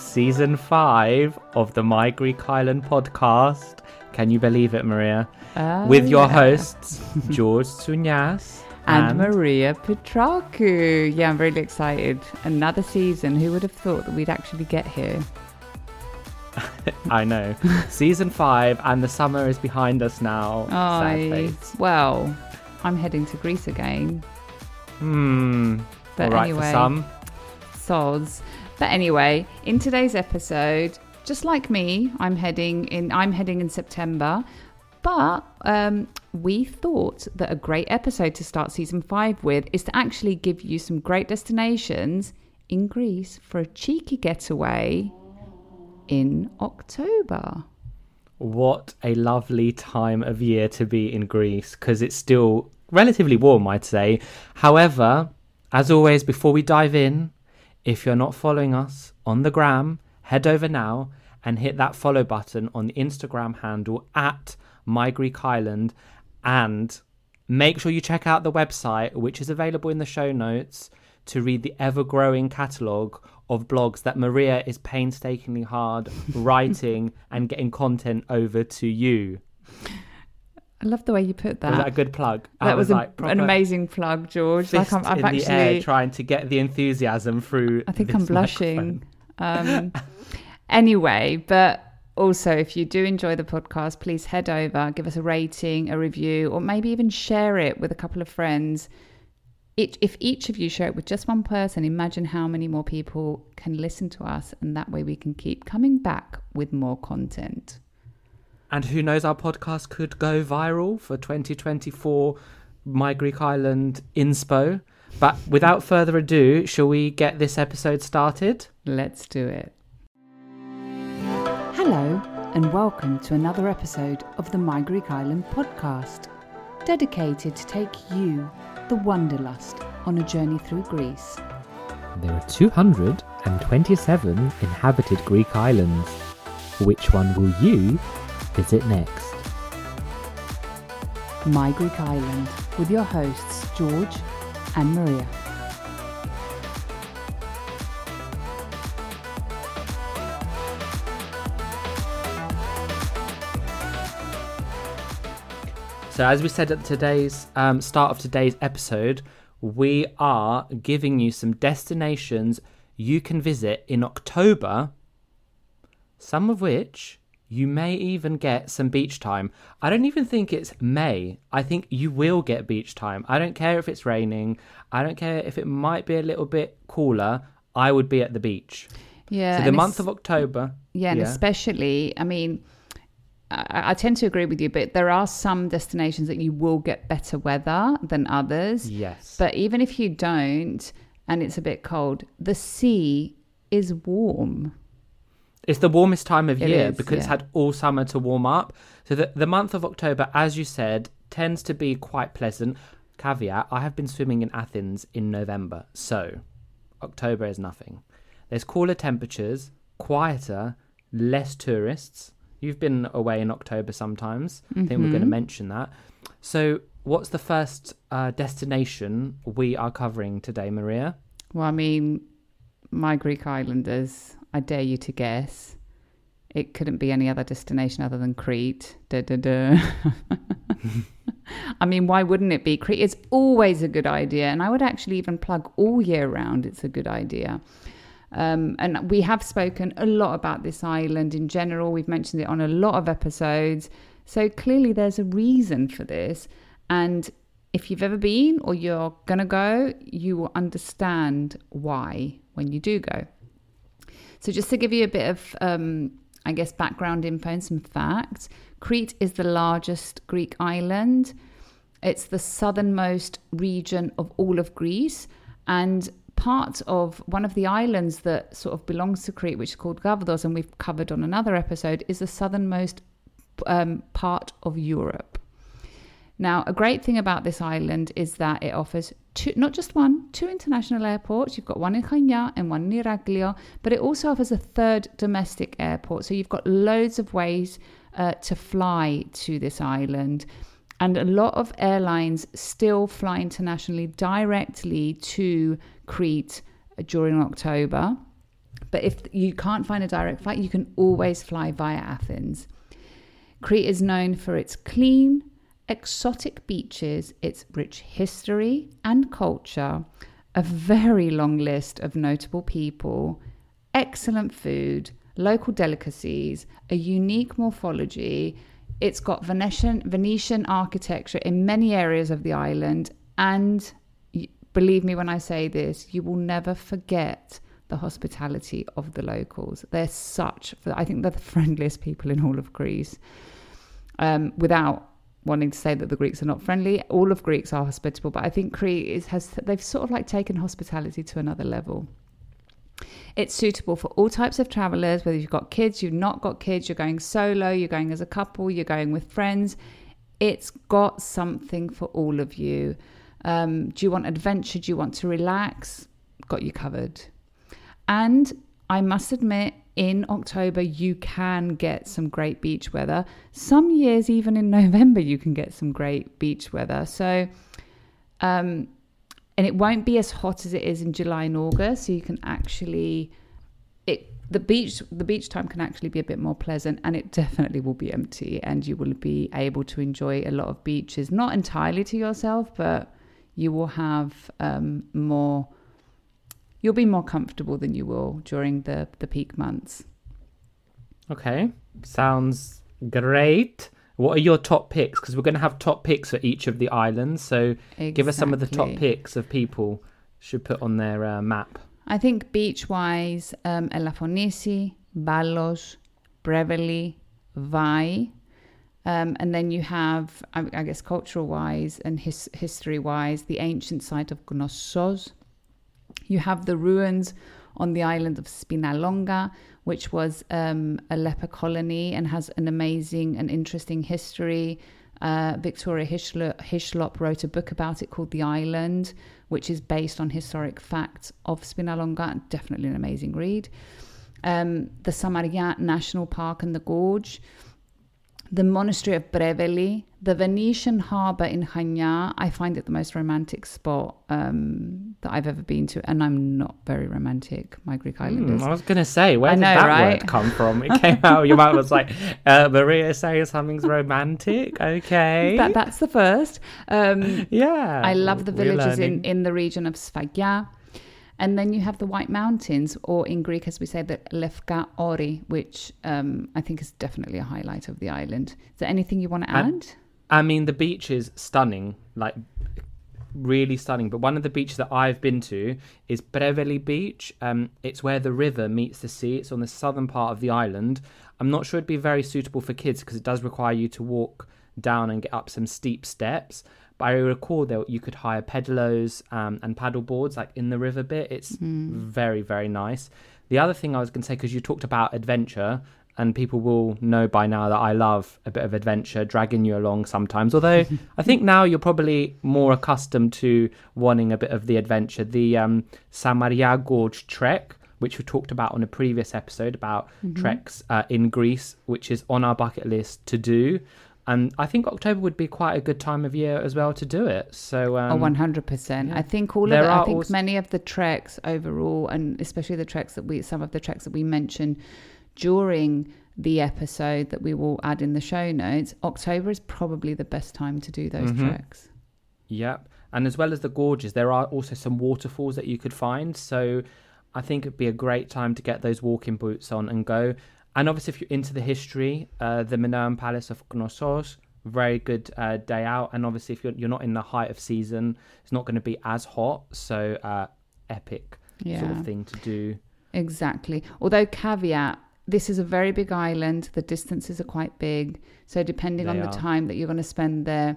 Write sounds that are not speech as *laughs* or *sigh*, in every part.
Season 5 of the My Greek Island podcast. Can you believe it, Maria? Oh, With your yeah. hosts, *laughs* George Tsounyas and, Maria Petraku. Yeah, I'm really excited. Another season. Who would have thought that we'd actually get here? *laughs* I know. *laughs* Season 5, and the summer is behind us now. Face. well, I'm heading to Greece again. Hmm. But right, anyway, for some. sods. But anyway, in today's episode, just like me, I'm heading in. I'm heading in September. But um, we thought that a great episode to start season five with is to actually give you some great destinations in Greece for a cheeky getaway in October. What a lovely time of year to be in Greece because it's still relatively warm, I'd say. However, as always, before we dive in, if you're not following us on the gram, head over now and hit that follow button on the Instagram handle at My Greek Island and make sure you check out the website, which is available in the show notes, to read the ever growing catalogue of blogs that Maria is painstakingly hard *laughs* writing and getting content over to you. I love the way you put that. Was that a good plug? I That was, a- an amazing plug, George. Like I'm, I've in actually, the air trying to get the enthusiasm through. I think I'm blushing. Um, *laughs* anyway, but also, if you do enjoy the podcast, please head over, give us a rating, a review, or maybe even share it with a couple of friends. It, if each of you share it with just one person, imagine how many more people can listen to us, and that way we can keep coming back with more content. And who knows, our podcast could go viral for 2024 My Greek Island Inspo. But without further ado, shall we get this episode started? Let's do it. Hello, and welcome to another episode of the My Greek Island podcast, dedicated to take you, the Wanderlust, on a journey through Greece. There are 227 inhabited Greek islands. Which one will you visit next? My Greek Island, with your hosts George and Maria. So, as we said at today's um, start of today's episode, we are giving you some destinations you can visit in October, some of which you may even get some beach time. I don't even think it's May. I think you will get beach time. I don't care if it's raining, I don't care if it might be a little bit cooler. I would be at the beach. Yeah. so, the month of October. Yeah, and especially, I mean, I, I tend to agree with you, but there are some destinations that you will get better weather than others. Yes. But even if you don't, and it's a bit cold, the sea is warm. It's the warmest time of It year is, because it's had all summer to warm up. So the, the month of October, as you said, tends to be quite pleasant. Caveat, I have been swimming in Athens in November. So October is nothing. There's cooler temperatures, quieter, less tourists. You've been away in October sometimes. I think we're going to Mm-hmm. mention that. So what's the first uh, destination we are covering today, Maria? Well, I mean, my Greek islanders, I dare you to guess. It couldn't be any other destination other than Crete. Da, da, da. *laughs* I mean, why wouldn't it be? Crete is always a good idea. And I would actually even plug all year round, it's a good idea. Um, and we have spoken a lot about this island in general. We've mentioned it on a lot of episodes. So clearly, there's a reason for this. And if you've ever been or you're going to go, you will understand why when you do go. So, just to give you a bit of, um, I guess, background info and some facts Crete is the largest Greek island. It's the southernmost region of all of Greece. And part of one of the islands that sort of belongs to Crete, which is called Gavdos, and we've covered on another episode, is the southernmost um, part of Europe. Now, a great thing about this island is that it offers two, not just one, two international airports. You've got one in Chania and one in Iraklio, but it also offers a third domestic airport. So you've got loads of ways uh, to fly to this island. And a lot of airlines still fly internationally directly to Crete during October. But if you can't find a direct flight, you can always fly via Athens. Crete is known for its clean, exotic beaches, its rich history and culture, a very long list of notable people, excellent food, local delicacies, a unique morphology. It's got Venetian, Venetian architecture in many areas of the island. And believe me when I say this, you will never forget the hospitality of the locals. They're such, I think they're the *laughs* friendliest people in all of Greece. Um, without wanting to say that the Greeks are not friendly, all of Greeks are hospitable, but I think Crete is, has they've sort of like taken hospitality to another level. It's suitable for all types of travelers, whether you've got kids, you've not got kids, you're going solo, you're going as a couple, you're going with friends. It's got something for all of you. Um, do you want adventure? Do you want to relax? Got you covered. And I must admit, in October, you can get some great beach weather. Some years, even in *laughs* November, you can get some great beach weather. So, um, and it won't be as hot as it is in July and August. So you can actually, it the beach the beach time can actually be a bit more pleasant, and it definitely will be empty, and you will be able to enjoy a lot of beaches, not entirely to yourself, but you will have um, more. You'll be more comfortable than you will during the the peak months. Okay, sounds great. What are your top picks? Because we're going to have top picks for each of the islands. So exactly. give us some of the top picks of people should put on their uh, map. I think beach wise, um, Elafonisi, Balos, Preveli, Vai. Um, and then you have, I, I guess, cultural wise and his, history wise, the ancient site of Knossos. You have the ruins on the island of Spinalonga, which was um, a leper colony and has an amazing and interesting history. Uh, Victoria Hislop wrote a book about it called The Island, which is based on historic facts of Spinalonga. Definitely an amazing read. Um, the Samaria National Park and the Gorge the monastery of Preveli, the Venetian harbour in Chania. I find it the most romantic spot um, that I've ever been to, and I'm not very romantic. My Greek hmm, Islanders. Mm, I was going to say, where I did know, that right? word come from? It *laughs* came out. Your mouth was like, uh, Maria saying something's romantic. Okay, that, that's the first. Um, *laughs* yeah, I love the villages in in the region of Sfakia. And then you have the White Mountains, or in Greek, as we say, the Lefka Ori, which um, I think is definitely a highlight of the island. Is there anything you want to add? I, I mean, the beach is stunning, like really stunning. But one of the beaches that I've been to is Preveli Beach. Um, it's where the river meets the sea. It's on the southern part of the island. I'm not sure it'd be very suitable for kids because it does require you to walk down and get up some steep steps. But I recall that you could hire pedalos um, and paddle boards like in the river bit. It's mm. very, very nice. The other thing I was going to say, because you talked about adventure, and people will know by now that I love a bit of adventure, dragging you along sometimes. Although *laughs* I think now you're probably more accustomed to wanting a bit of the adventure. The um, Samaria Gorge trek, which we talked about on a previous episode about mm-hmm. treks uh, in Greece, which is on our bucket list to do. And I think October would be quite a good time of year as well to do it. So um, oh, one hundred percent. I think all There of it. I think also- many of the treks overall, and especially the treks that we, some of the treks that we mentioned during the episode that we will add in the show notes. October is probably the best time to do those Mhm. treks. Yep. And as well as the gorges, there are also some waterfalls that you could find. So I think it'd be a great time to get those walking boots on and go. And obviously, if you're into the history, uh, the Minoan Palace of Knossos, very good uh, day out. And obviously, if you're, you're not in the height of season, it's not going to be as hot. So uh, epic sort of thing to do. Exactly. Although caveat, this is a very big island. The distances are quite big. So depending on They the are. time that you're going to spend there,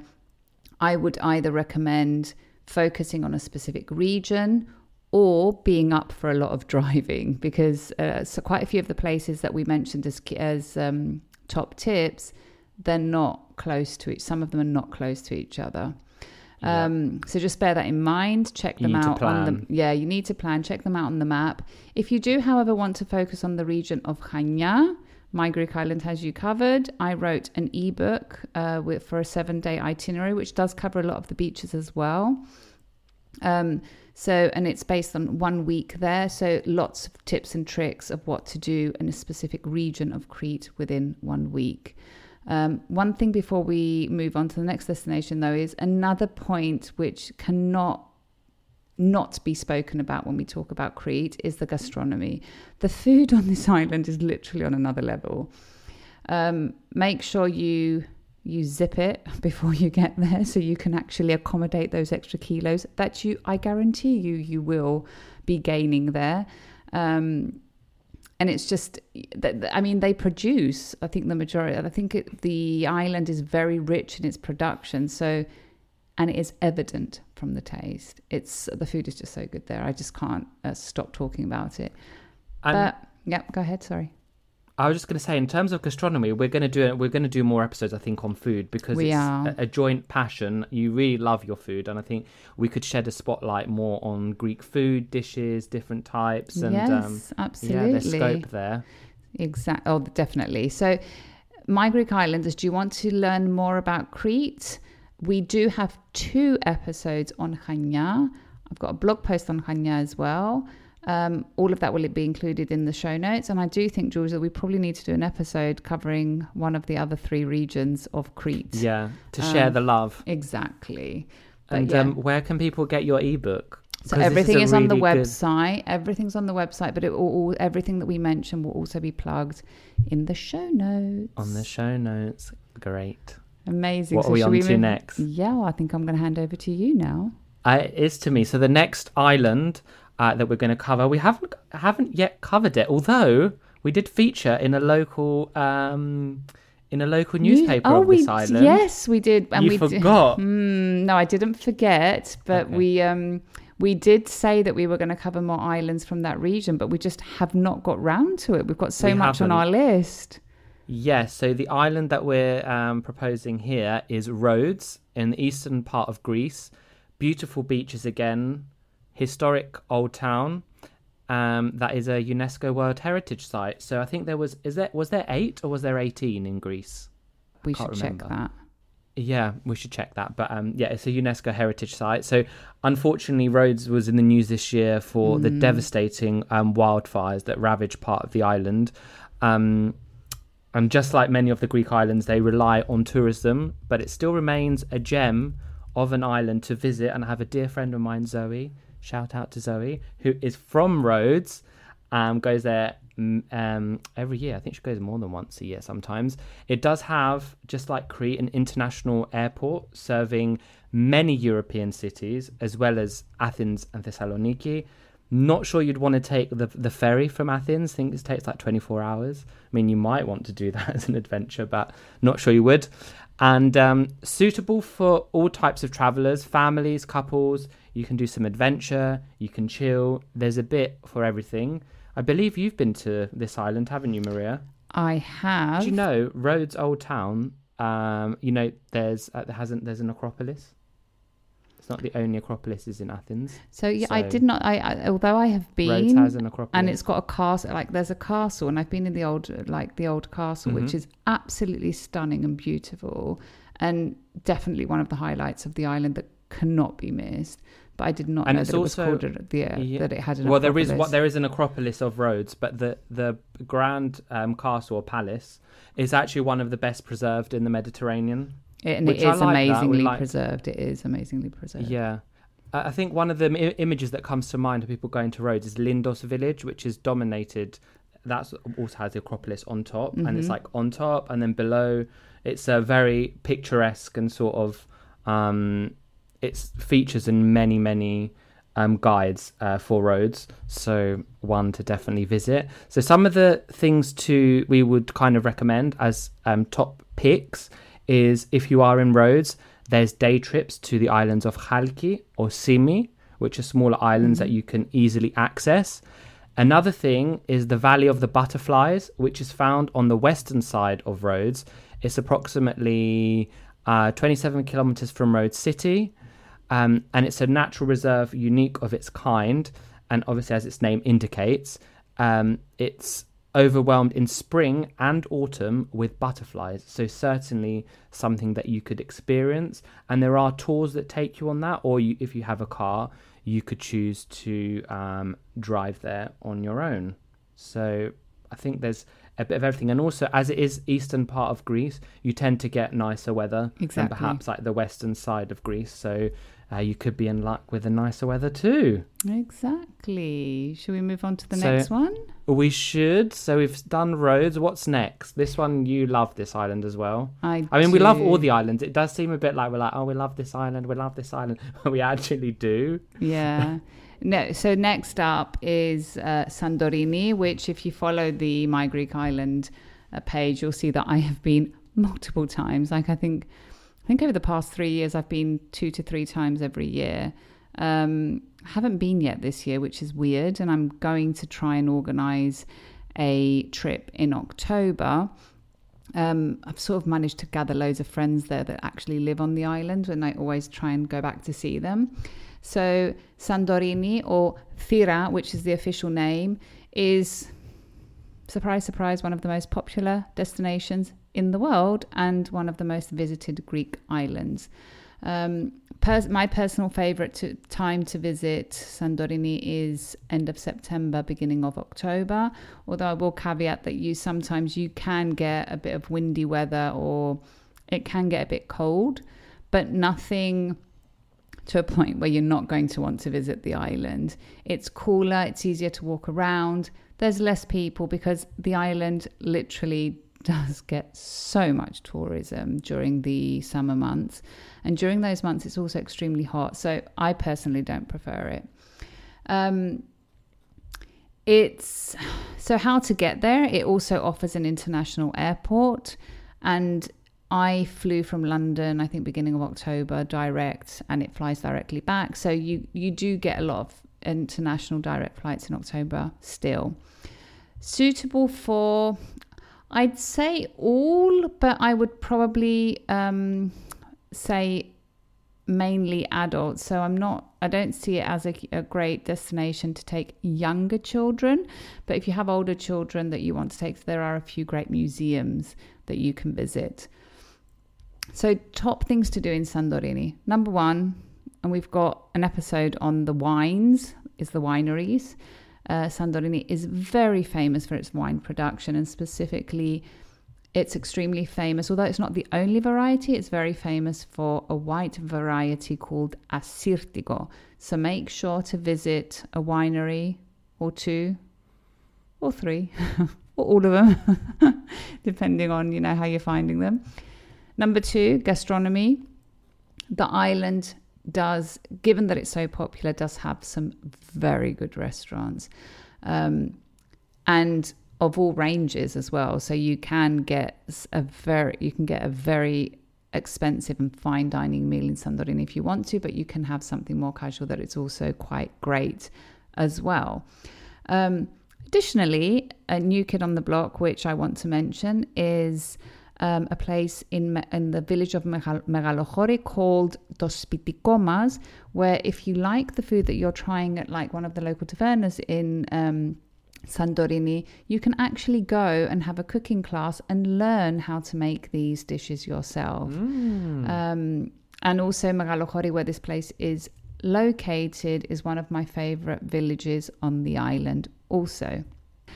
I would either recommend focusing on a specific region or being up for a lot of driving *laughs* because uh, so quite a few of the places that we mentioned as as um, top tips, they're not close to each. Some of them are not close to each other. Yeah. Um, so just bear that in mind. Check You them out on the yeah. You need to plan. Check them out on the map. If you do, however, want to focus on the region of Chania, My Greek Island has you covered. I wrote an ebook uh, with, for a seven-day itinerary, which does cover a lot of the beaches as well. Um, so, and it's based on one week there. So, lots of tips and tricks of what to do in a specific region of Crete within one week. Um, one thing before we move on to the next destination, though, is another point which cannot not be spoken about when we talk about Crete is the gastronomy. The food on this *laughs* island is literally on another level. Um, make sure you you zip it *laughs* before you get there so you can actually accommodate those extra kilos that you I guarantee you you will be gaining there. Um, and it's just that i mean they produce i think the majority i think it, the island is very rich in its production so and it is evident from the taste. It's the food is just so good there. I just can't uh, stop talking about it. And but yeah go ahead sorry I was just going to say, in terms of gastronomy, we're going to do. We're going to do more episodes, I think, on food because We it's. A, a joint passion. You really love your food, and I think we could shed a spotlight more on Greek food dishes, different types, and yes um, absolutely yeah, there's scope there. Exactly. Oh, definitely. So, my Greek Islanders, do you want to learn more about Crete? We do have two episodes on Chania. I've got a blog post on Chania as well. Um, all of that will be included in the show notes. And I do think, George, that we probably need to do an episode covering one of the other three regions of Crete. Yeah, to share Um, the love. Exactly. But And yeah. um, where can people get your ebook? So everything a is, on the really good- website. Everything's on the website, but it will, all, everything that we mentioned will also be plugged in the show notes. on the show notes. Great. Amazing. What are we on to move- next? Yeah, well, I think I'm going to hand over to you now. Uh, it is to me. So the next island uh, that we're going to cover, we haven't haven't yet covered it. Although we did feature in a local um, in a local newspaper oh, of we island. yes, we did. And you we did- forgot. *laughs* Mm, no, I didn't forget, but Okay. we um we did say that we were going to cover more islands from that region, but we just have not got round to it. We've got so We much on haven't. our list. Yes, so the island that we're um, proposing here is Rhodes in the eastern part of Greece. Beautiful beaches again, historic old town. Um, that is a UNESCO World Heritage Site. So I think there was is there was there eight or was there eighteen in Greece? We should check that. Yeah, we should check that. But um, yeah, it's a UNESCO heritage site. So unfortunately, Rhodes was in the news this year for the devastating um, wildfires that ravaged part of the island. Um, and just like many of the Greek islands, they rely on tourism, but it still remains a gem of an island to visit. And I have a dear friend of mine, Zoe. Shout out to Zoe, who is from Rhodes, um, goes there um, every year. I think she goes more than once a year sometimes. It does have, just like Crete, an international airport serving many European cities, as well as Athens and Thessaloniki. Not sure you'd want to take the the ferry from Athens. I think it takes like 24 hours. I mean, you might want to do *laughs* that as an adventure, but not sure you would. And um, suitable for all types of travelers, families, couples. You can do some adventure. You can chill. There's a bit for everything. I believe you've been to this island, haven't you, Maria? I have. Do you know Rhodes Old Town? Um, you know, there's uh, there hasn't there's an Acropolis. It's not the only Acropolis is in Athens. So yeah, I did not. I, I although I have been Rhodes has an Acropolis. and it's got a castle. Like there's a castle, and I've been in the old, like the old castle, Mm-hmm. which is absolutely stunning and beautiful, and definitely one of the highlights of the island that cannot be missed. But I did not And know it's that it was also- called the, uh, Yeah. that it had an. well, there is what there is an Acropolis of Rhodes, but the the Grand um, Castle or Palace is actually one of the best preserved in the Mediterranean. It- and it is like amazingly like- preserved. It is amazingly preserved. Yeah. I think one of the I- images that comes to mind of people going to Rhodes is Lindos village, which is dominated. That's also has the Acropolis on top, and it's Mhm. like on top, and then below, it's a very picturesque and sort of, um, it's features in many many um, guides uh, for Rhodes. So one to definitely visit. So some of the things to we would kind of recommend as um, top picks is if you are in Rhodes, there's day trips to the islands of Chalki or Simi, which are smaller islands that you can easily access. Another thing is the Valley of the Butterflies, which is found on the western side of Rhodes. It's approximately uh, 27 kilometers from Rhodes City, um, and it's a natural reserve unique of its kind. And obviously, as its name indicates, um, it's overwhelmed in spring and autumn with butterflies. So, certainly something that you could experience. And there are tours that take you on that, or you, if you have a car, you could choose to um, drive there on your own. So, I think there's a bit of everything. And also, as it is eastern part of Greece, you tend to get nicer weather than perhaps like the western side of Greece. So, uh, you could be in luck with the nicer weather too. Exactly. Should we move on to the So- next one? We should. So we've done Rhodes. What's next? This one, you love this island as well. I. I mean, we love all the islands. It does seem a bit like we're like, oh, we love this island, we love this island. *laughs* But we actually do. Yeah. *laughs* No, so next up is uh, Santorini, which, if you follow the My Greek Island uh, page, you'll see that I have been multiple times. Like I think, I think over the past three years, I've been two to three times every year. Um, I haven't been yet this year, which is weird, and I'm going to try and organise a trip in October. Um, I've sort of managed to gather loads of friends there that actually live on the island, and I always try and go back to see them. So Santorini or Thira, which is the official name, is surprise, surprise, one of the most popular destinations in the world and one of the most visited Greek islands. Um, pers- my personal favorite to- time to visit Santorini is end of September, beginning of October. Although I will caveat that you sometimes you can get a bit of windy weather or it can get a bit cold, but nothing to a point where you're not going to want to visit the island. It's cooler, it's easier to walk around, there's less people because the island literally *laughs* does get so much tourism during the summer months. And during those months, it's also extremely hot. So I personally don't prefer it. Um, it's so how to get there. It also offers an international airport, and I flew from London. I think beginning of October direct, and it flies directly back. So you you do get a lot of international direct flights in October still. Suitable for, I'd say all, but I would probably um, say mainly adults. So I'm not, I don't see it as a, a great destination to take younger children. But if you have older children that you want to take, there are a few great museums that you can visit. So, top things to do in Santorini. Number one, and we've got an episode on the wines, is the wineries. Uh, Santorini is very famous for its wine production and specifically it's extremely famous, although it's not the only variety, it's very famous for a white variety called Assyrtiko. So make sure to visit a winery or two or three *laughs* or all of them, *laughs* depending on, you know, how you're finding them. Number two, gastronomy. The island does, given that it's so popular, does have some very good restaurants. Um, and of all ranges as well. So you can get a very you can get a very expensive and fine dining meal in Santorini if you want to, but you can have something more casual that it's also quite great as well. Um, additionally, a new kid on the block, which I want to mention, is um, a place in in the village of Megalochori called To Spitiko mas, where if you like the food that you're trying at like one of the local tavernas in um, Santorini, you can actually go and have a cooking class and learn how to make these dishes yourself. Um, and also Megalochori, where this place is located, is one of my favorite villages on the island also.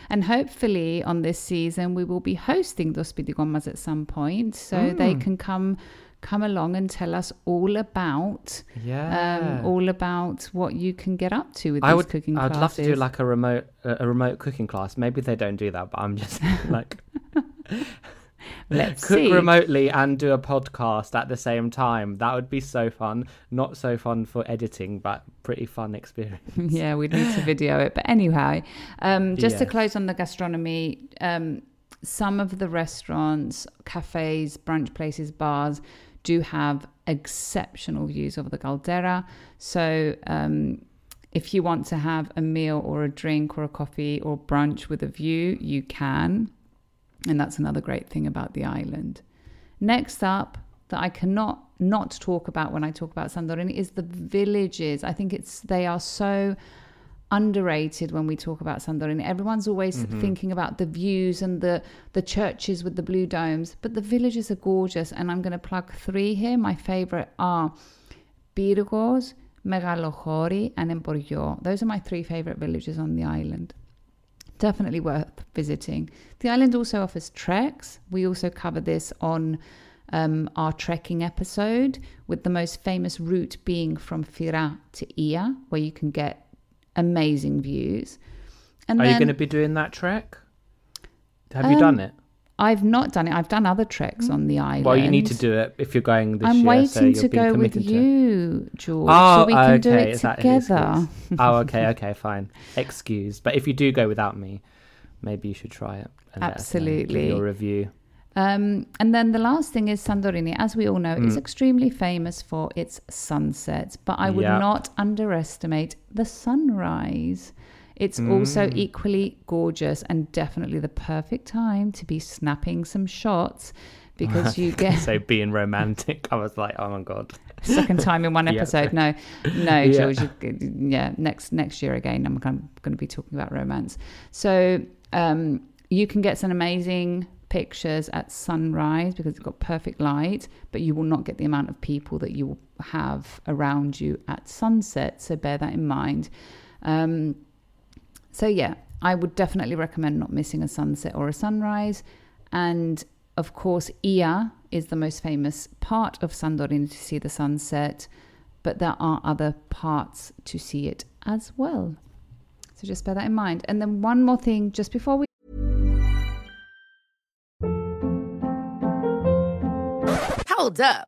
And hopefully on this season we will be hosting To Spitiko mas at some point so they Mm. can come come along and tell us all about Yeah. um, all about what you can get up to with I would. cooking I'd classes. love to do like a remote a remote cooking class. Maybe they don't do that, but I'm just *laughs* like Let's *laughs* cook see. remotely and do a podcast at the same time. That would be so fun. Not so fun for editing, but pretty fun experience. *laughs* yeah, we'd need to video it. But anyway, um, just to close on the gastronomy, um, some of the restaurants, cafes, brunch places, bars do have exceptional views of the caldera. So um, if you want to have a meal or a drink or a coffee or brunch with a view, you can. And that's another great thing about the island. Next up, that I cannot not talk about when I talk about Santorini is the villages. I think it's they are so underrated when we talk about Santorini. Everyone's always mm-hmm. thinking about the views and the the churches with the blue domes, but the villages are gorgeous. And I'm going to plug three here. My favorite are Pyrgos, Megalochori, and Emporio. Those are my three favorite villages on the island definitely worth visiting. The island also offers treks. We also cover this on um, our trekking episode, with the most famous route being from Fira to Ia, where you can get amazing views. And Are then you going to be doing that trek? Have you Um, done it? I've not done it. I've done other treks on the island. Well, you need to do it if you're going this I'm year. waiting so to go with committed to it. you, George, Oh, so we can do okay. it Is together. oh, okay, *laughs* okay, fine. Excuse. But if you do go without me, maybe you should try it. and let. Give Absolutely. Your review. Um, and then the last thing is Santorini, as we all know, Mm. is extremely famous for its sunsets, but I would Yeah. not underestimate the sunrise. It's also Mm. equally gorgeous and definitely the perfect time to be snapping some shots because *laughs* you get so being romantic, *laughs* I was like, oh my god. second time in one *laughs* Yeah. episode. No, no, Yeah. George. Yeah, next next year again, I'm going to be talking about romance. So um, you can get some amazing pictures at sunrise because it's got perfect light, but you will not get the amount of people that you will have around you at sunset. So bear that in mind. Um, so yeah, I would definitely recommend not missing a sunset or a sunrise. And of course, Ia is the most famous part of Santorini to see the sunset, but there are other parts to see it as well. So just bear that in mind. And then one more thing, just before we Hold up.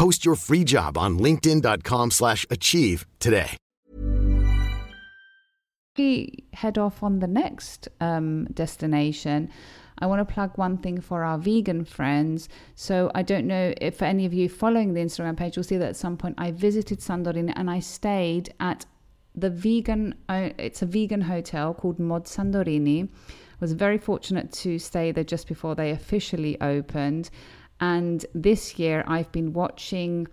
Post your free job on linkedin.com/achieve slash achieve today. we head off on the next um, destination, I want to plug one thing for our vegan friends. So I don't know if any of you following the Instagram page, you'll see that at some point I visited Santorini and I stayed at the vegan. Uh, it's a vegan hotel called Mod Santorini. Was very fortunate to stay there just before they officially opened, and this year I've been watching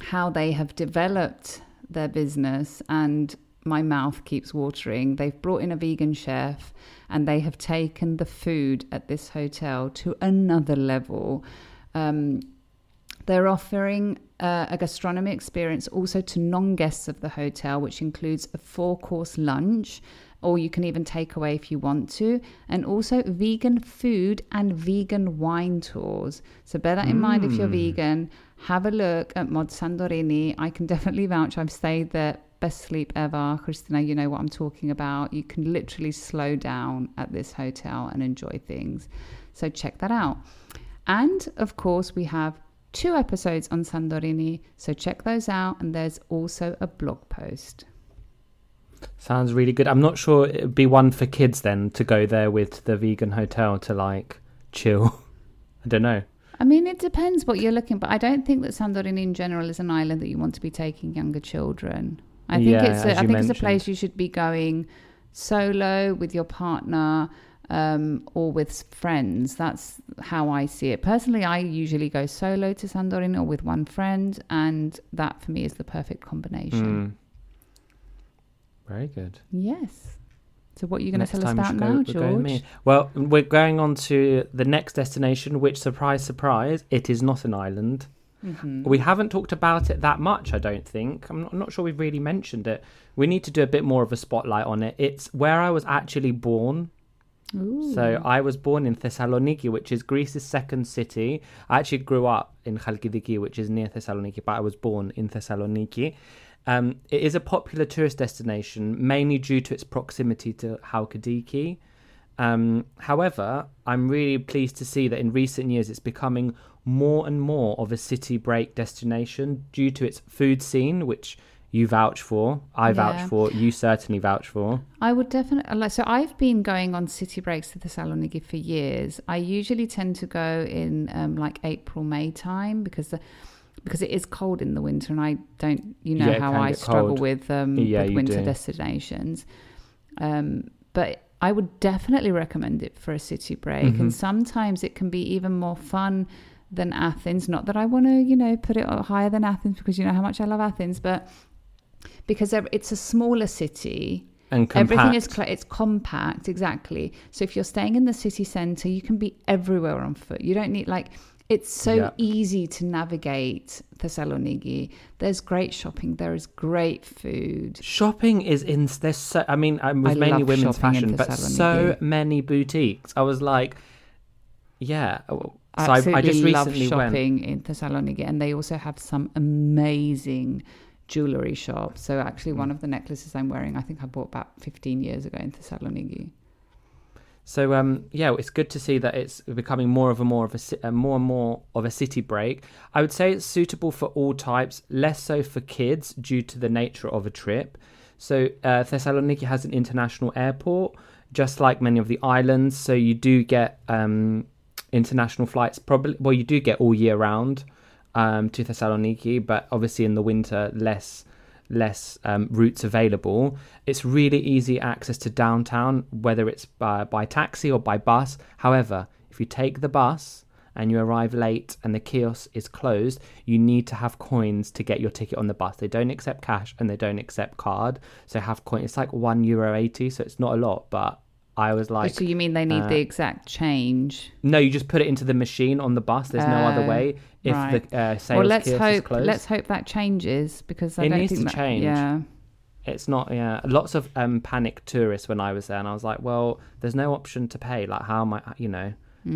how they have developed their business and my mouth keeps watering. They've brought in a vegan chef and they have taken the food at this hotel to another level. Um, They're offering uh, a gastronomy experience also to non guests of the hotel, which includes a four course lunch, or you can even take away if you want to, and also vegan food and vegan wine tours. So bear that in mind if you're mm. vegan. Have a look at Mod Santorini. I can definitely vouch. I've stayed there. Best sleep ever. Christina, you know what I'm talking about. You can literally slow down at this hotel and enjoy things. So check that out. And of course, we have two episodes on Santorini. So check those out. And there's also a blog post. Sounds really good. I'm not sure it'd be one for kids then to go there with the vegan hotel to like chill. *laughs* I don't know. I mean, it depends what you're looking, but I don't think that Santorini in general is an island that you want to be taking younger children. I think Yeah, it's a, I think it's a place you should be going solo with your partner um, or with friends. That's how I see it. Personally, I usually go solo to Santorini or with one friend, and that for me is the perfect combination. Mm. Very good. Yes. So, what are you going to tell us about now, go- go. George? Well, we're going on to the next destination, which, surprise, surprise, it is not an island. Mm-hmm. We haven't talked about it that much, I don't think. I'm not, I'm not sure we've really mentioned it. We need to do a bit more of a spotlight on it. It's where I was actually born. So I was born in Thessaloniki, which is Greece's second city. I actually grew up in Chalkidiki, which is near Thessaloniki, but I was born in Thessaloniki. Um, it is a popular tourist destination, mainly due to its proximity to Halkidiki. Um, however, I'm really pleased to see that in recent years it's becoming more and more of a city break destination due to its food scene, which you vouch for, I vouch Yeah. for, you certainly vouch for. I would definitely like. So I've been going on city breaks to the Thessaloniki for years. I usually tend to go in um, like April, May time because the, because it is cold in the winter, and I don't, you know, Yeah, how I struggle cold. with um, Yeah, with winter do. destinations. Um, but I would definitely recommend it for a city break, Mm-hmm. and sometimes it can be even more fun than Athens. Not that I want to, you know, put it higher than Athens because you know how much I love Athens, but because it's a smaller city And compact. Everything is cl- it's compact, exactly. So if you're staying in the city center, you can be everywhere on foot. You don't need like it's so Yeah. easy to navigate Thessaloniki. There's great shopping. There is great food. Shopping is in there's so I mean uh, it was I mainly women's fashion, but so many boutiques. I was like, yeah. Oh, so I, Absolutely I just love recently went. shopping in Thessaloniki, and they also have some amazing jewelry shops. So actually, one hmm. of the necklaces I'm wearing, I think I bought about 15 years ago in Thessaloniki. So um, yeah, it's good to see that it's becoming more of a more of a, uh, more and more of a city break. I would say it's suitable for all types, less so for kids due to the nature of a trip. So uh, Thessaloniki has an international airport, just like many of the islands. So you do get um, international flights. Probably well, you do get all year round um, to Thessaloniki, but obviously in the winter less less um, routes available. It's really easy access to downtown, whether it's by, by taxi or by bus. However, if you take the bus and you arrive late and the kiosk is closed, you need to have coins to get your ticket on the bus. They don't accept cash and they don't accept card. So have coin. It's like one euro eighty, so it's not a lot, but. I was like, so you mean they need uh, the exact change? no, you just put it into the machine on the bus. There's no other Oh, way. If right. the uh, sales well, let's kiosk is hope closed, let's hope that changes because I It don't needs think to that, change. Yeah, it's not yeah lots of um panic tourists when i was there and i was like well there's no option to pay like how am i you know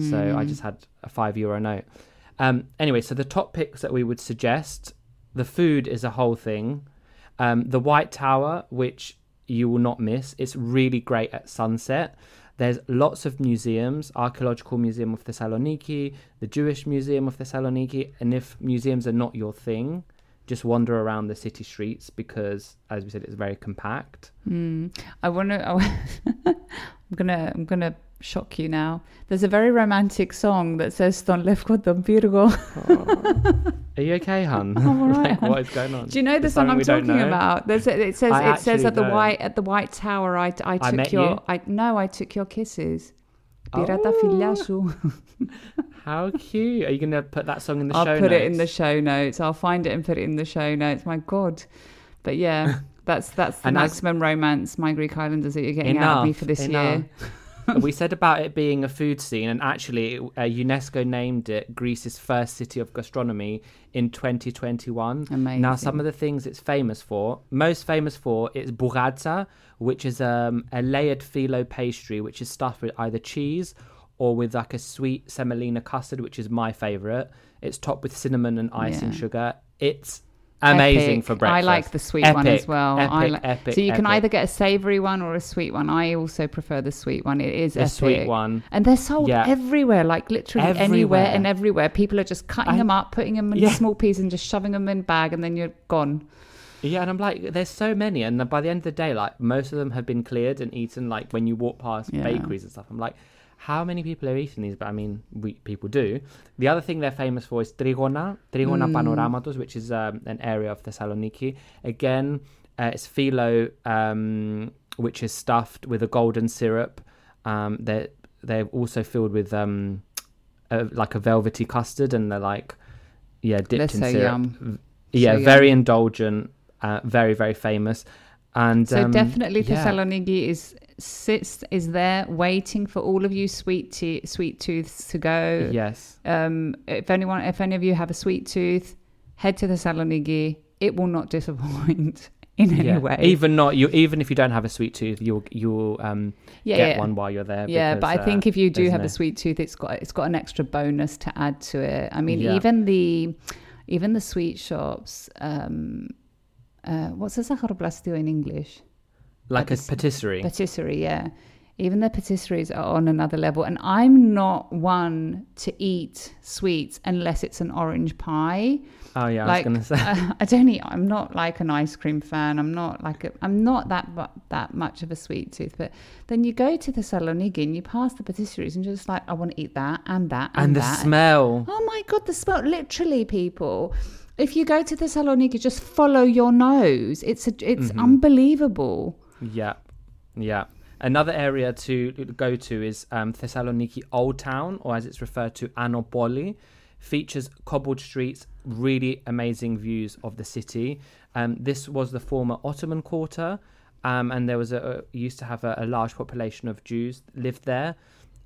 so i just had a five euro note um anyway so the top picks that we would suggest the food is a whole thing um the white tower which you will not miss it's really great at sunset there's lots of museums archaeological museum of thessaloniki the jewish museum of thessaloniki and if museums are not your thing just wander around the city streets because as we said it's very compact hmm. I want to. *laughs* I'm gonna. I'm gonna shock you now. There's a very romantic song that says Sto Lefko ton Pyrgo. Oh. Are you okay, hun? *laughs* I'm all right, like, What is going on? Do you know the, the song, song I'm talking about? There's, it says it says at the white at the White Tower. I, I took I your you? I no, I took your kisses. Pirata oh. *laughs* How cute. Are you going to put that song in the I'll show notes? I'll put it in the show notes. I'll find it and put it in the show notes. My God. But yeah, *laughs* that's that's the and maximum as... romance, my Greek Islanders, that you're getting enough, out of me for this enough. year. *laughs* we said about it being a food scene, and actually, uh, UNESCO named it Greece's first city of gastronomy in 2021. Amazing. Now, some of the things it's famous for, most famous for, is bougatsa, which is um, a layered phyllo pastry, which is stuffed with either cheese or with like a sweet semolina custard, which is my favorite. It's topped with cinnamon and icing Yeah. sugar. It's amazing Epic. for breakfast. I like the sweet one as Epic, well. I Epic, like, epic, so you can either get a savoury one or a sweet one. I also prefer the sweet one. It is epic. sweet one. And they're sold Yeah. everywhere, like literally anywhere Everywhere. and everywhere. People are just cutting I- them up, putting them in Yeah. small pieces and just shoving them in bag and then you're gone. Yeah, and I'm like, there's so many, and by the end of the day, like most of them have been cleared and eaten. Like when you walk past Yeah. bakeries and stuff, I'm like, how many people are eating these? But I mean, we people do. The other thing they're famous for is Trigona, Trigona Mm. Panoramatos, which is um, an area of Thessaloniki. Again, uh, it's phyllo, um, which is stuffed with a golden syrup. Um, they're they're also filled with um, a, like a velvety custard, and they're like, yeah, dipped They're in syrup. yum. Yeah, So very yum. indulgent, uh, very very famous, and So um, definitely yeah. Thessaloniki is sits is there waiting for all of you sweet te- sweet tooths to go. Yes, Um, if anyone, if any of you have a sweet tooth, head to Thessaloniki. It will not *laughs* disappoint in any yeah. way. Even not you, even if you don't have a sweet tooth, you'll you'll um yeah, get yeah. one while you're there. Yeah, but I uh, think if you do have no- a sweet tooth, it's got it's got an extra bonus to add to it. I mean, even the even the sweet shops. Um, uh, what's a sacharoplastio in English? Like a patis- patisserie. Patisserie, yeah. Even the patisseries are on another level. And I'm not one to eat sweets unless it's an orange pie. oh yeah, like I was gonna say. uh, *laughs* I don't eat. I'm not like an ice cream fan. I'm not like a, I'm not that that much of a sweet tooth. But then you go to Thessaloniki and you pass the patisseries and you're just like, I want to eat that and that and, and the that. smell. Oh my god, the smell! Literally, people. If you go to Thessaloniki, just follow your nose. It's a, it's Mm-hmm. unbelievable. Yeah, yeah. Another area to go to is um, Thessaloniki Old Town, or as it's referred to, Anopoli. Features cobbled streets, really amazing views of the city. Um, this was the former Ottoman quarter, um, and there was a, a used to have a, a large population of Jews lived there.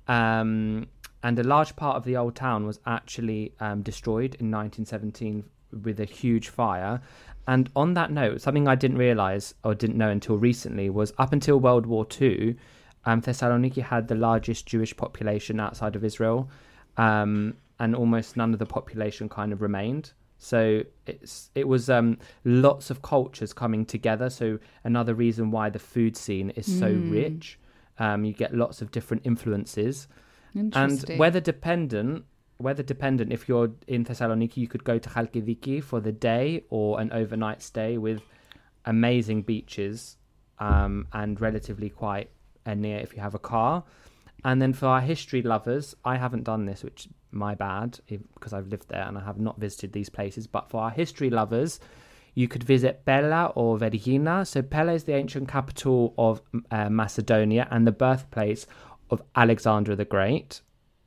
Um, and a large part of the old town was actually um, destroyed in 1917 with a huge fire. And on that note, something I didn't realize or didn't know until recently was up until World War II, um, Thessaloniki had the largest Jewish population outside of Israel, um, and almost none of the population kind of remained. So it's it was um, lots of cultures coming together. So another reason why the food scene is so rich, um, you get lots of different influences. And weather dependent, weather dependent. If you're in Thessaloniki, you could go to Chalkidiki for the day or an overnight stay with amazing beaches um, and relatively quite uh, near if you have a car. And then for our history lovers, I haven't done this, which my bad because I've lived there and I have not visited these places. But for our history lovers, you could visit Pella or Vergina. So Pella is the ancient capital of uh, Macedonia and the birthplace of Alexander the Great.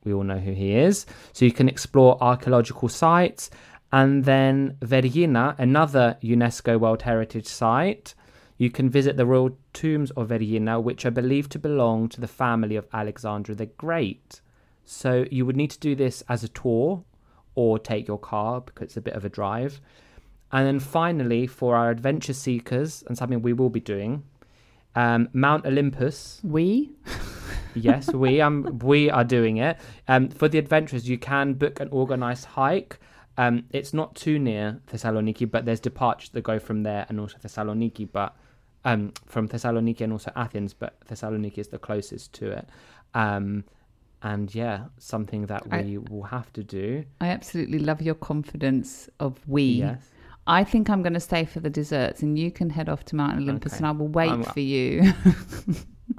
We all know who he is. So you can explore archaeological sites. And then Vergina, another UNESCO World Heritage Site. You can visit the royal tombs of Vergina, which are believed to belong to the family of Alexander the Great. So you would need to do this as a tour or take your car because it's a bit of a drive. And then finally, for our adventure seekers, and something we will be doing, um, Mount Olympus. we Yes, *laughs* we um we are doing it. Um, for the adventurers, you can book an organized hike. Um, it's not too near Thessaloniki, but there's departures that go from there and also Thessaloniki, but um, from Thessaloniki and also Athens, but Thessaloniki is the closest to it. Um, and yeah, something that I- we will have to do. I absolutely love your confidence of we. Yes. I think I'm going to stay for the desserts, and you can head off to Mount Olympus, Okay. and I will wait I'm- for you. *laughs*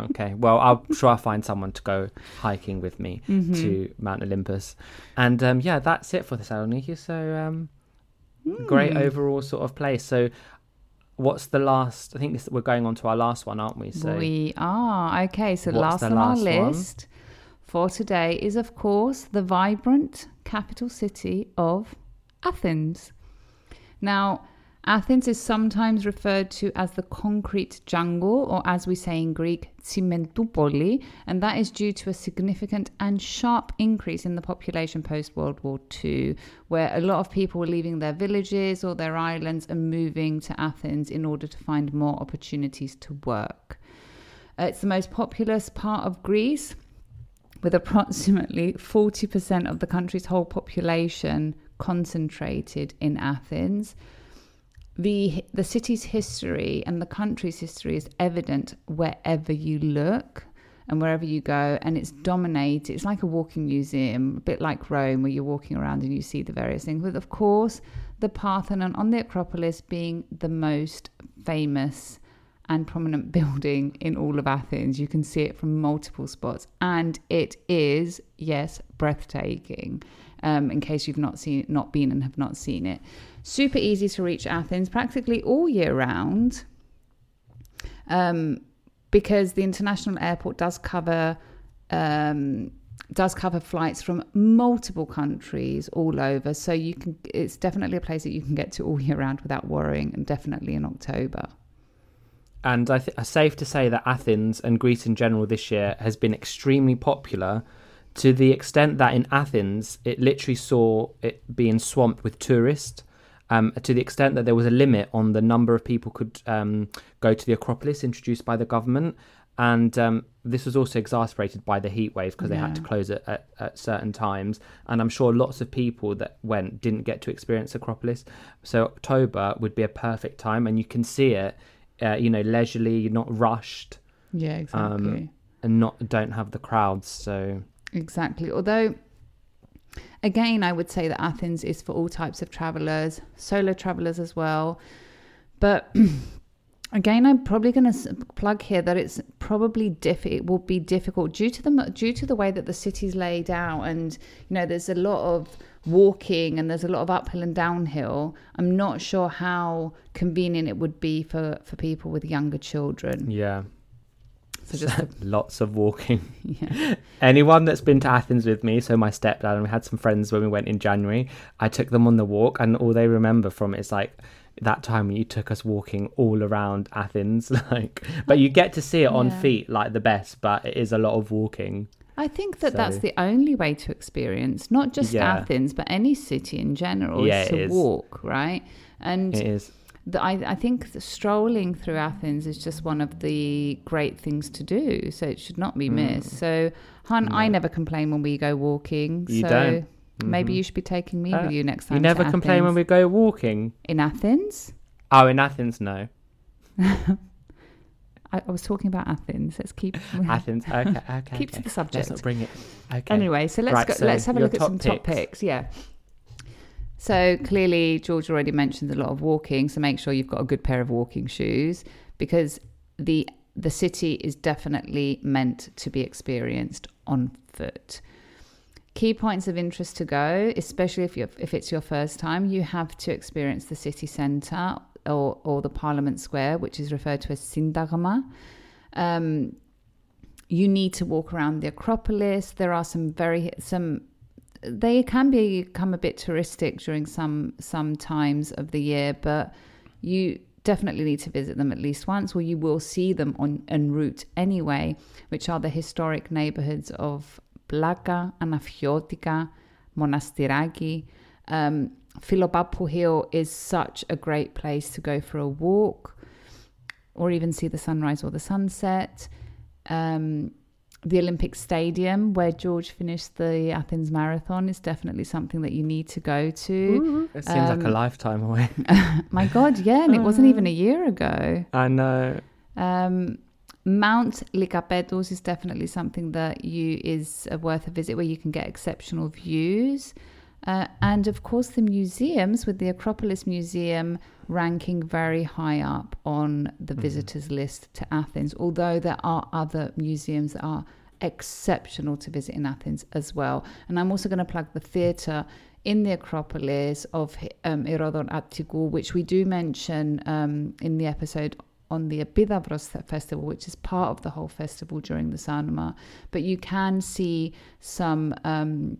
Okay. Well, I'll sure I'll find someone to go hiking with me Mm-hmm. to Mount Olympus, and um, yeah, that's it for Thessaloniki. So um, great Hmm. overall sort of place. So, what's the last? I think this, we're going on to our last one, aren't we? So we are okay. So last the on last our one? list for today is, of course, the vibrant capital city of Athens. Now, Athens is sometimes referred to as the concrete jungle, or as we say in Greek, Tsimentoupoli, and that is due to a significant and sharp increase in the population post World War II, where a lot of people were leaving their villages or their islands and moving to Athens in order to find more opportunities to work. Uh, it's the most populous part of Greece, with approximately 40% of the country's whole population concentrated in Athens. The the city's history and the country's history is evident wherever you look and wherever you go and it's dominated. It's like a walking museum a bit like rome where you're walking around and you see the various things. But of course the parthenon on the acropolis being the most famous and prominent *laughs* building in all of athens. You can see it from multiple spots. And it is yes breathtaking um, in case you've not seen not been and have not seen it super easy to reach Athens practically all year round um, because the international airport does cover. Um, does cover flights from multiple countries all over so you can it's definitely a place that you can get to all year round without worrying and definitely in october and I think safe to say that Athens and Greece in general this year has been extremely popular to the extent that in Athens it literally saw it being swamped with tourists um, to the extent that there was a limit on the number of people could um, go to the Acropolis introduced by the government. And um, this was also exacerbated by the heat wave because they had to close it at, at, certain times. And I'm sure lots of people that went didn't get to experience Acropolis. So October would be a perfect time, and you can see it, uh, you know, leisurely, not rushed. Yeah, exactly. Um, and not don't have the crowds. So exactly. Although Again, I would say that Athens is for all types of travelers, solo travelers as well. But *clears throat* again, I'm probably going to plug here that it's probably diff- it will be difficult due to the due to the way that the city's laid out, and you know, there's a lot of walking and there's a lot of uphill and downhill. I'm not sure how convenient it would be for for people with younger children. Yeah. So just *laughs* lots of walking. *laughs* Yeah. *laughs* Anyone that's been to Athens with me, so my stepdad and we had some friends when we went in January. I took them on the walk, and all they remember from it is like that time when you took us walking all around Athens. Like, but you get to see it on yeah. feet like the best, but it is a lot of walking. I think that so, that's the only way to experience not just yeah. Athens, but any city in general yeah, is to is. walk, right? And it is the, I, I think strolling through Athens is just one of the great things to do. So it should not be mm. missed. So, Han, no. I never complain when we go walking. You so don't. Mm-hmm. Maybe you should be taking me uh, with you next time. You never complain when we go walking in Athens. Oh, in Athens, no. *laughs* I, I, was talking about Athens. Let's keep *laughs* Athens. Okay, okay. *laughs* keep okay. to the subject. Let's not bring it. Okay. Anyway, so let's right, go, so let's have a look at some picks. top picks. Yeah. So clearly, George already mentioned a lot of walking. So make sure you've got a good pair of walking shoes because the the city is definitely meant to be experienced on foot. Key points of interest to go, especially if you if it's your first time, you have to experience the city centre or or the Parliament Square, which is referred to as Syntagma. Um, you need to walk around the Acropolis. There are some very some they can become a bit touristic during some some times of the year, but you definitely need to visit them at least once, or you will see them on en route anyway, which are the historic neighborhoods of Plaka, Anafiotika, Monastiraki. Um, Philopappou Hill is such a great place to go for a walk, or even see the sunrise or the sunset. Um, the Olympic Stadium, where George finished the Athens Marathon, is definitely something that you need to go to. Ooh, it seems um, like a um, lifetime away. *laughs* my God, yeah, and it wasn't even a year ago. I know. Um, Mount Lycabettus is definitely something that you is worth a visit, where you can get exceptional views. Uh, and of course, the museums, with the Acropolis Museum ranking very high up on the mm. visitors list to Athens, although there are other museums that are exceptional to visit in Athens as well. And I'm also going to plug the theatre in the Acropolis of um, Attikou, which we do mention um, in the episode on the Epidavros festival, which is part of the whole festival during the Sanoma. But you can see some um,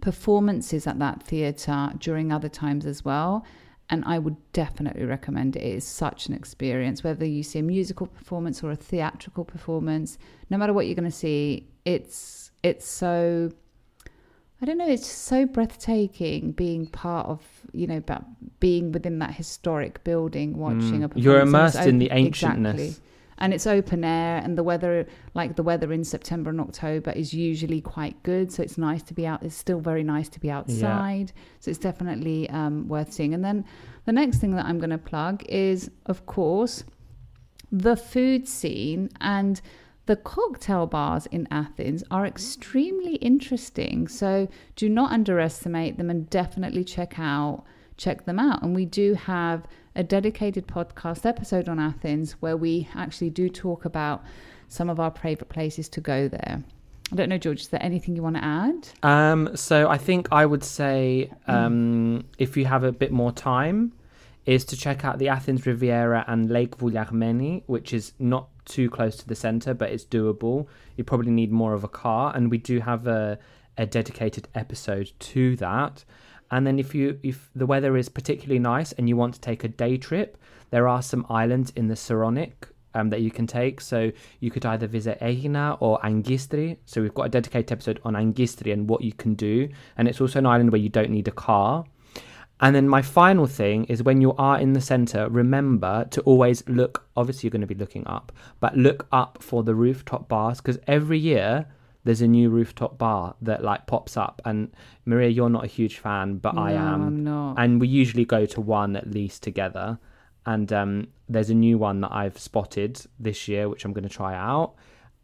performances at that theatre during other times as well. and I would definitely recommend it. It is such an experience, whether you see a musical performance or a theatrical performance. No matter what you're going to see, it's it's so. I don't know. It's so breathtaking being part of, you know, being within that historic building, watching a performance. Mm. You're and it's immersed in the ancientness. Exactly and it's open air and the weather like the weather in september and october is usually quite good so it's nice to be out it's still very nice to be outside so it's definitely um, worth seeing and then the next thing that i'm going to plug is of course the food scene and the cocktail bars in Athens are extremely interesting. So do not underestimate them and definitely check out check them out. And we do have a dedicated podcast episode on Athens where we actually do talk about some of our favorite places to go there. I don't know, George, is there anything you want to add? Um, so I think I would say um, if you have a bit more time, is to check out the Athens Riviera and Lake Vouliagmeni, which is not too close to the center, but it's doable. You probably need more of a car, and we do have a, a dedicated episode to that. And then if you if the weather is particularly nice and you want to take a day trip, there are some islands in the Saronic um, that you can take. So you could either visit Egina or Agkistri. So we've got a dedicated episode on Agkistri and what you can do. And it's also an island where you don't need a car. And then my final thing is when you are in the center, remember to always look. Obviously, you're going to be looking up, but look up for the rooftop bars because every year there's a new rooftop bar that like pops up. And Maria, you're not a huge fan, but I am. I'm not. And we usually go to one at least together. And um, there's a new one that I've spotted this year, which I'm going to try out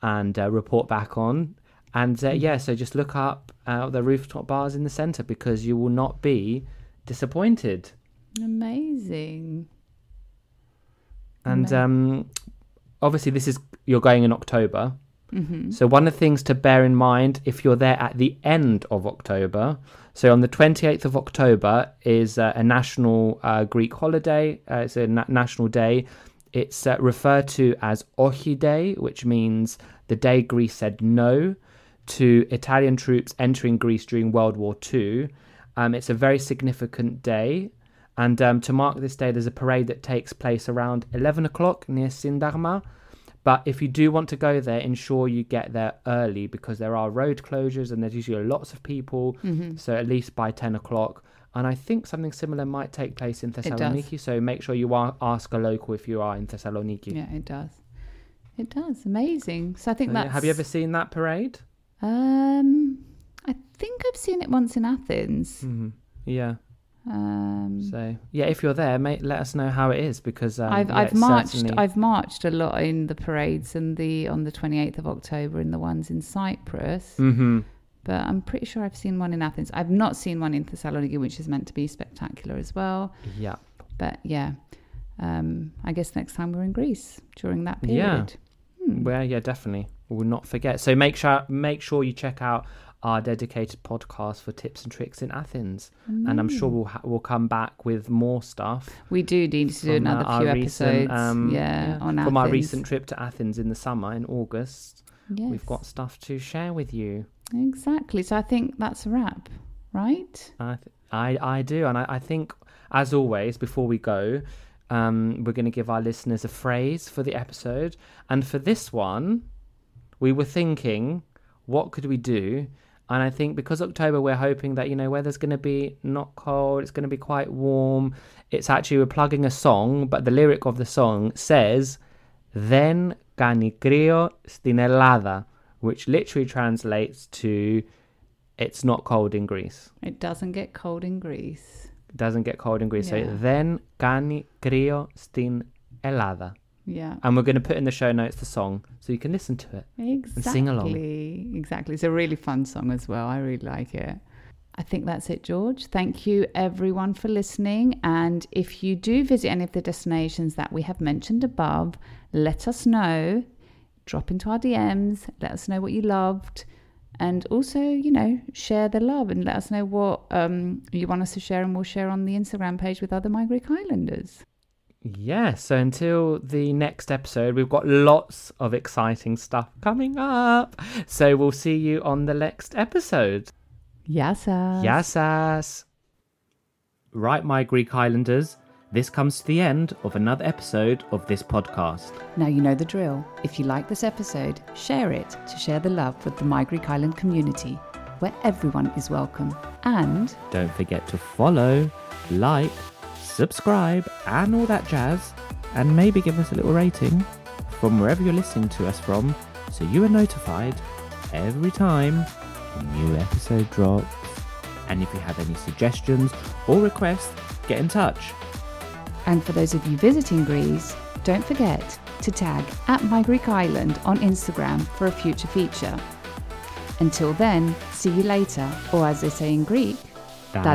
and uh, report back on. And uh, yeah, so just look up uh, the rooftop bars in the center because you will not be disappointed. Amazing. And um, obviously, this is you're going in October. So one of the things to bear in mind if you're there at the end of October. So on the 28th of October is uh, a national uh, Greek holiday. Uh, it's a na- national day. It's uh, referred to as Ochi Day, which means the day Greece said no to Italian troops entering Greece during World War II. Um, it's a very significant day. And um, to mark this day, there's a parade that takes place around 11 o'clock near Syntagma. But if you do want to go there, ensure you get there early because there are road closures and there's usually lots of people. So at least by 10 o'clock. And I think something similar might take place in. Thessaloniki. So make sure you are, ask a local if you are in Thessaloniki. Yeah, it does. It does. Amazing. So I think So, yeah, have you ever seen that parade? Um, I think I've seen it once in Athens. hmm Yeah. Um, So yeah, if you're there, mate, let us know how it is because um, I've yeah, I've marched certainly- I've marched a lot in the parades and the on the 28th of October in the ones in Cyprus. Mhm. But I'm pretty sure I've seen one in Athens. I've not seen one in Thessaloniki, which is meant to be spectacular as well. Yeah. But yeah, um, I guess next time we're in Greece during that Yeah. period. Hmm. Well, yeah, definitely. We'll not forget. So make sure make sure you check out our dedicated podcast for tips and tricks in Athens, and I'm sure we'll ha- we'll come back with more stuff. We do need to do uh, another our few recent, episodes. um, yeah, on from Athens. our recent trip to Athens in the summer in August. Yes. We've got stuff to share with you. exactly. So I think that's a wrap, right? I th- I, I do, and I, I think as always, before we go, um, we're going to give our listeners a phrase for the episode, and for this one, we were thinking, what could we do? And I think because October, we're hoping that you know weather's going to be not cold, it's going to be quite warm. It's actually we're plugging a song, but the lyric of the song says, "Δεν κάνει κρύο στην Ελλάδα," which literally translates to "It's not cold in Greece." It doesn't get cold in Greece. doesn't get cold in Greece. Yeah. So δεν κάνει κρύο στην Ελλάδα. Yeah. And we're going to put in the show notes the song so you can listen to it. Exactly. sing along. Exactly. It's a really fun song as well. I really like it. I think that's it, George. Thank you everyone for listening. And if you do visit any of the destinations that we have mentioned above, let us know. Drop into our DMs. Let us know what you loved. And also, you know, share the love and let us know what um, you want us to share, and we'll share on the Instagram page with other My Greek Islanders. Yeah, so until the next episode, we've got lots of exciting stuff coming up. So we'll see you on the next episode. Yassas. Yassas. Right, my Greek Highlanders. This comes to the end of another episode of this podcast. Now you know the drill. If you like this episode, share it to share the love with the My Greek Island community, where everyone is welcome. And don't forget to follow, like, subscribe, and all that jazz, and maybe give us a little rating from wherever you're listening to us from so you are notified every time a new episode drops. And if you have any suggestions or requests, get in touch. And for those of you visiting Greece, don't forget to tag at My Greek Island on Instagram for a future feature. Until then, see you later, or as they say in Greek, Ta